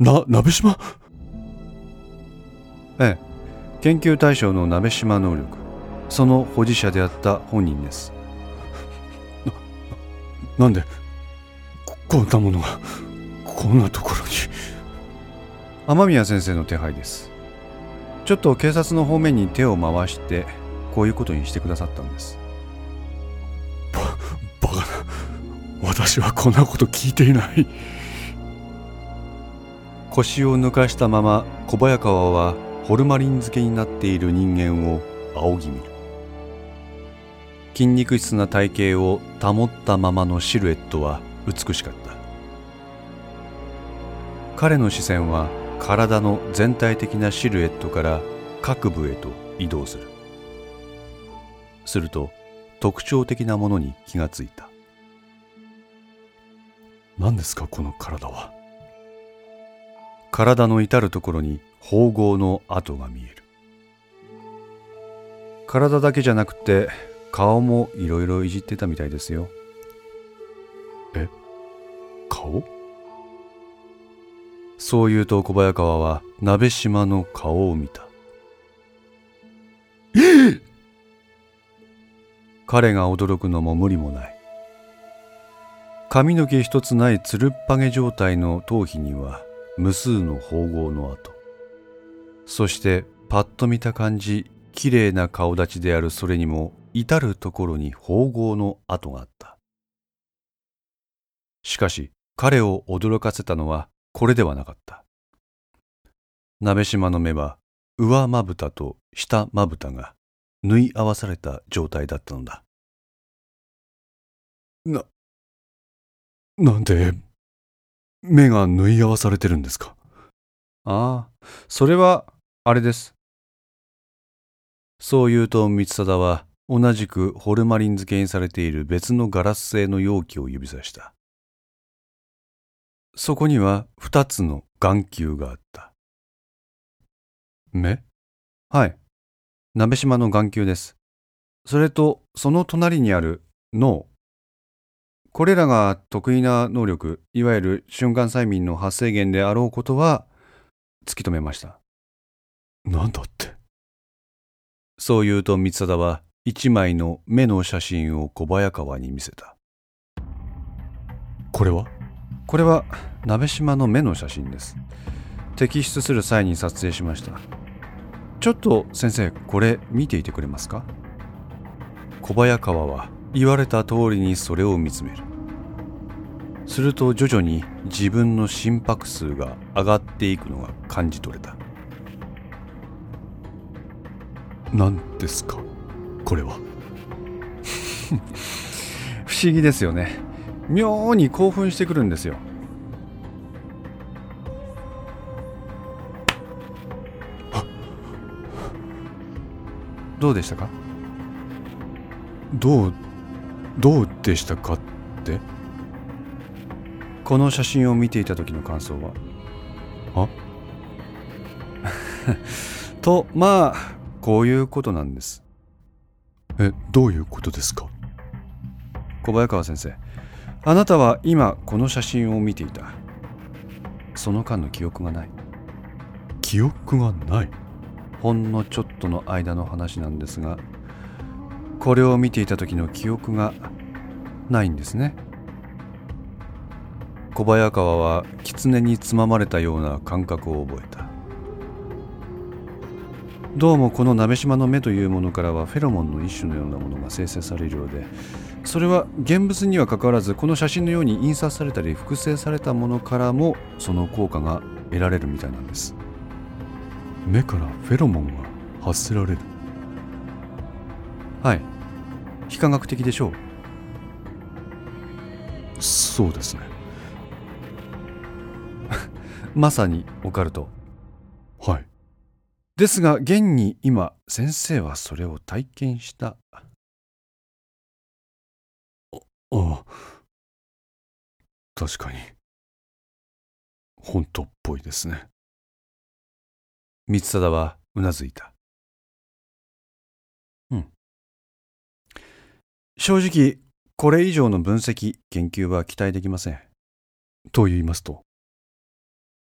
な鍋島？ええ。研究対象の鍋島能力。その保持者であった本人です。なんでここんなものがこんなところに？雨宮先生の手配です。ちょっと警察の方面に手を回してこういうことにしてくださったんです。バカな。私はこんなこと聞いていない腰を抜かしたまま小早川はホルマリン漬けになっている人間を仰ぎ見る。筋肉質な体型を保ったままのシルエットは美しかった。彼の視線は体の全体的なシルエットから各部へと移動する。すると特徴的なものに気がついた。何ですかこの体は？体の至るところに縫合の跡が見える。体だけじゃなくて顔もいろいろいじってたみたいですよ。え？顔？そう言うと小早川は鍋島の顔を見た。彼が驚くのも無理もない。髪の毛一つないつるっぱげ状態の頭皮には無数の縫合の跡。そしてパッと見た感じきれいな顔立ちであるそれにも至るところに縫合の跡があった。しかし彼を驚かせたのはこれではなかった。鍋島の目は上まぶたと下まぶたが縫い合わされた状態だったのだ。ななんで目が縫い合わされてるんですか？ああそれはあれです。そう言うと光貞は同じくホルマリン漬けにされている別のガラス製の容器を指さした。そこには二つの眼球があった。目？はい。鍋島の眼球です。それとその隣にある脳これらが得意な能力いわゆる瞬間催眠の発生源であろうことは突き止めました。なんだって？そう言うと光貞は一枚の目の写真を小早川に見せた。これは？これは鍋島の目の写真です。摘出する際に撮影しました。ちょっと先生これ見ていてくれますか？小早川は言われた通りにそれを見つめる。すると徐々に自分の心拍数が上がっていくのが感じ取れた。何ですかこれは？不思議ですよね。妙に興奮してくるんですよ。どうでしたか？どうどうでしたかって？この写真を見ていた時の感想は？あ？とまあこういうことなんです。えどういうことですか？小早川先生あなたは今この写真を見ていた。その間の記憶がない。記憶がない？ほんのちょっとの間の話なんですがこれを見ていた時の記憶がないんですね。小早川は狐につままれたような感覚を覚えた。どうもこの鍋島の目というものからはフェロモンの一種のようなものが生成されるようでそれは現物にはかかわらずこの写真のように印刷されたり複製されたものからもその効果が得られるみたいなんです。目からフェロモンが発せられる。はい。非科学的でしょう。そうですね。まさにオカルト。はい。ですが現に今先生はそれを体験した。ああ確かに。本当っぽいですね。光貞はうなずいた正直これ以上の分析研究は期待できません。と言いますと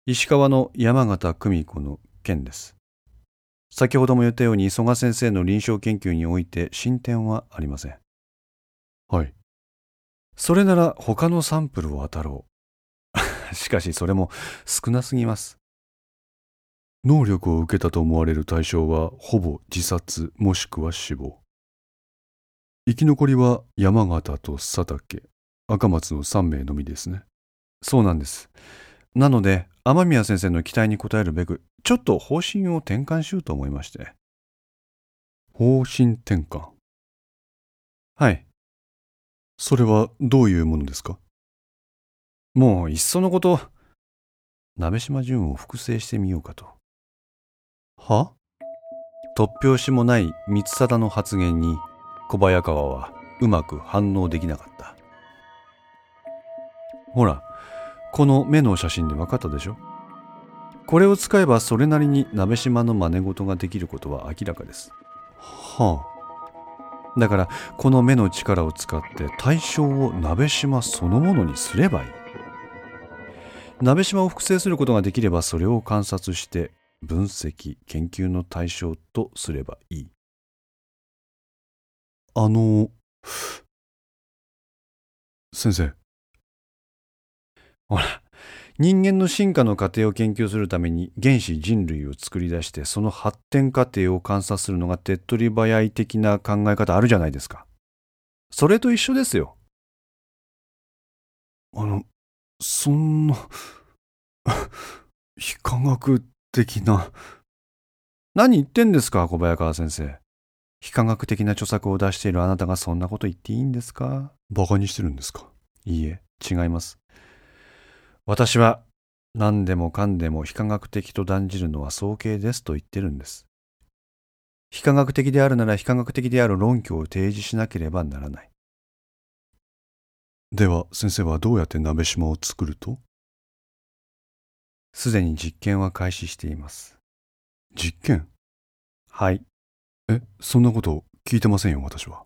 石川の山形久美子の件です。先ほども言ったように曽我先生の臨床研究において進展はありません。はい。それなら他のサンプルを当たろう。しかしそれも少なすぎます。能力を受けたと思われる対象はほぼ自殺もしくは死亡。生き残りは山形と佐竹、赤松の3名のみですね。そうなんです。なので雨宮先生の期待に応えるべくちょっと方針を転換しようと思いまして。方針転換？はい。それはどういうものですか？もういっそのこと鍋島淳を複製してみようかと。は？突拍子もない三貞の発言に小早川はうまく反応できなかった。ほらこの目の写真で分かったでしょ？これを使えばそれなりに鍋島の真似事ができることは明らかです。はあ。だからこの目の力を使って対象を鍋島そのものにすればいい。鍋島を複製することができればそれを観察して分析研究の対象とすればいい。あ。の、先生、ほら人間の進化の過程を研究するために原始人類を作り出してその発展過程を観察するのが手っ取り早い的な考え方あるじゃないですか。それと一緒ですよ。あの、そんな、非科学的な、何言ってんですか小早川先生。非科学的な著作を出しているあなたがそんなこと言っていいんですか？バカにしてるんですか？いいえ違います。私は何でもかんでも非科学的と断じるのは早計ですと言ってるんです。非科学的であるなら非科学的である論拠を提示しなければならない。では先生はどうやって鍋島を作ると？すでに実験は開始しています。実験？はいえ、そんなこと聞いてませんよ、私は。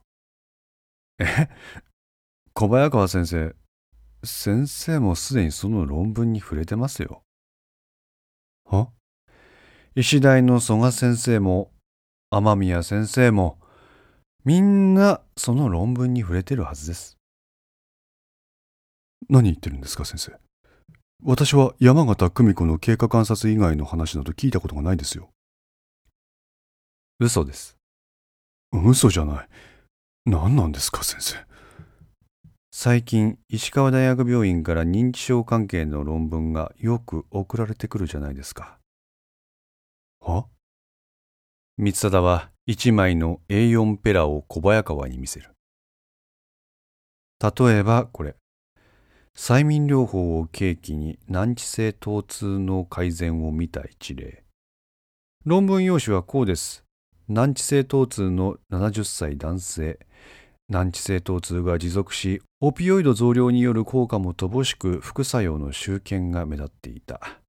え小早川先生先生もすでにその論文に触れてますよは？医大の曽我先生も雨宮先生もみんなその論文に触れてるはずです何言ってるんですか、先生。私は山形久美子の経過観察以外の話など聞いたことがないですよ。嘘です。嘘じゃない。何なんですか、先生。最近石川大学病院から認知症関係の論文がよく送られてくるじゃないですか。は？三貞は一枚の A4 ペラを小早川に見せる。例えばこれ。催眠療法を契機に難治性疼痛の改善を見た一例。論文用紙はこうです難治性疼痛の70歳男性。難治性疼痛が持続しオピオイド増量による効果も乏しく副作用の集見が目立っていた。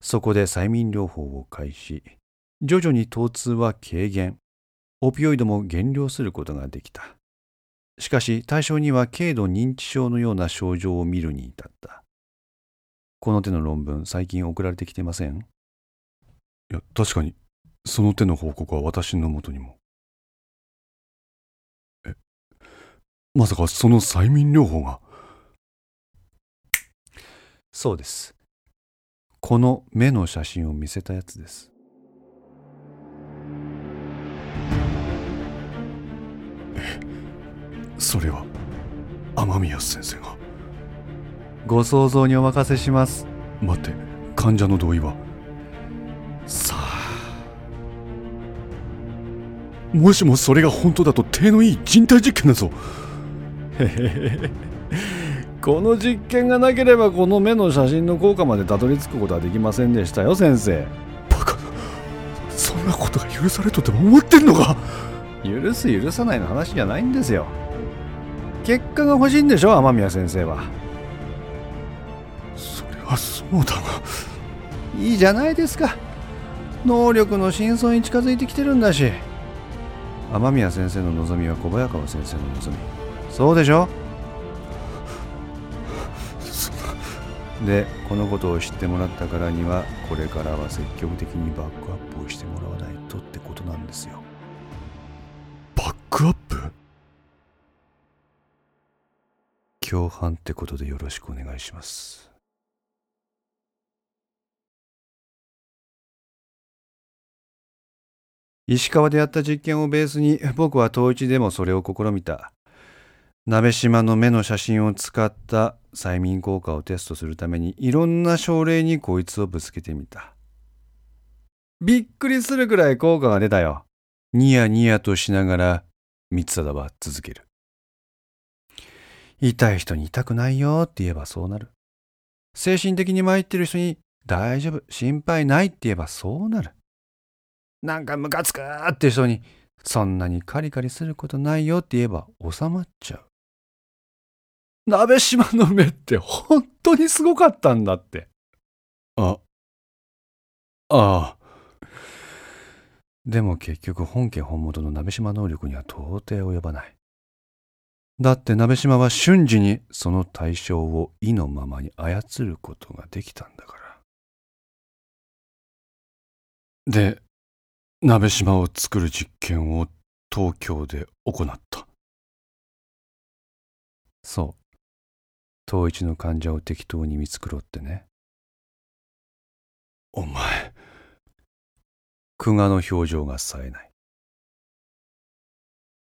そこで催眠療法を開始。徐々に疼痛は軽減。オピオイドも減量することができた。しかし対象には軽度認知症のような症状を見るに至った。この手の論文最近送られてきてません？いや、確かに、その手の報告は私のもとにも。え、まさかその催眠療法が、そうですこの目の写真を見せたやつですそれは、雨宮先生が。ご想像にお任せします待って、患者の同意は？もしもそれが本当だと手のいい人体実験だぞ。この実験がなければこの目の写真の効果までたどり着くことはできませんでしたよ先生バカな。そんなことが許されとても思ってんのか許す許さないの話じゃないんですよ結果が欲しいんでしょ雨宮先生はそれはそうだが。いいじゃないですか能力の真相に近づいてきてるんだし雨宮先生の望みは小早川先生の望み。そうでしょ？でこのことを知ってもらったからにはこれからは積極的にバックアップをしてもらわないとってことなんですよ。バックアップ？共犯ってことでよろしくお願いします石川でやった実験をベースに僕は統一でもそれを試みた。鍋島の目の写真を使った催眠効果をテストするためにいろんな症例にこいつをぶつけてみた。びっくりするくらい効果が出たよ。ニヤニヤとしながら三貞は続ける。痛い人に痛くないよって言えばそうなる。精神的に参ってる人に大丈夫心配ないって言えばそうなる。なんかムカつくって人にそんなにカリカリすることないよって言えば収まっちゃう鍋島の目って本当にすごかったんだって。あ、ああ。でも結局本家本元の鍋島能力には到底及ばない。だって鍋島は瞬時にその対象を意のままに操ることができたんだから。で、鍋島を作る実験を東京で行った。そう。統一の患者を適当に見繕ってね。お前。久我の表情が冴えない。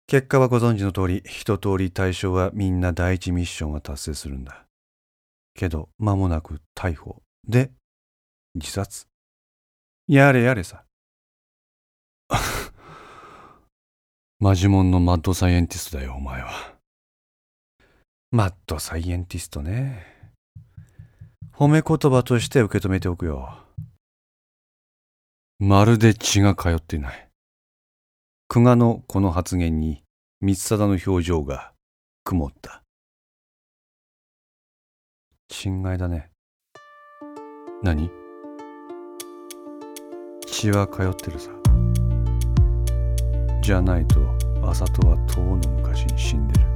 結果はご存知の通り、一通り対象はみんな第一ミッションが達成するんだ。けど、間もなく逮捕。で、自殺。やれやれさ。マジモンのマッドサイエンティストだよ、お前は。マッドサイエンティストね。褒め言葉として受け止めておくよ。まるで血が通っていない。久我のこの発言に三貞の表情が曇った。心外だね。何？血は通ってるさ。じゃないと、麻人は遠の昔に死んでる。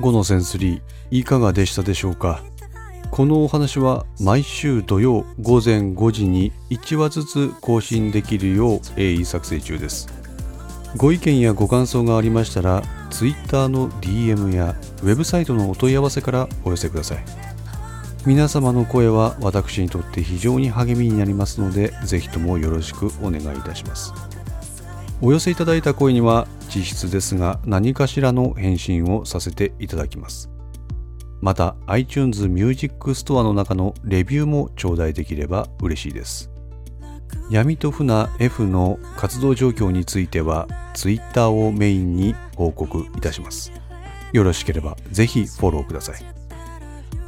5のセンスリーいかがでしたでしょうか？このお話は毎週土曜午前5時に1話ずつ更新できるよう鋭意作成中ですご意見やご感想がありましたら Twitter の DM やウェブサイトのお問い合わせからお寄せください。皆様の声は私にとって非常に励みになりますのでぜひともよろしくお願いいたします。お寄せいただいた声には実質ですが何かしらの返信をさせていただきます。また iTunes Music Store の中のレビューも頂戴できれば嬉しいです。闇と船 F の活動状況については Twitter をメインに報告いたします。よろしければぜひフォローください。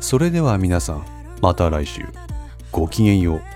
それでは皆さんまた来週。ごきげんよう。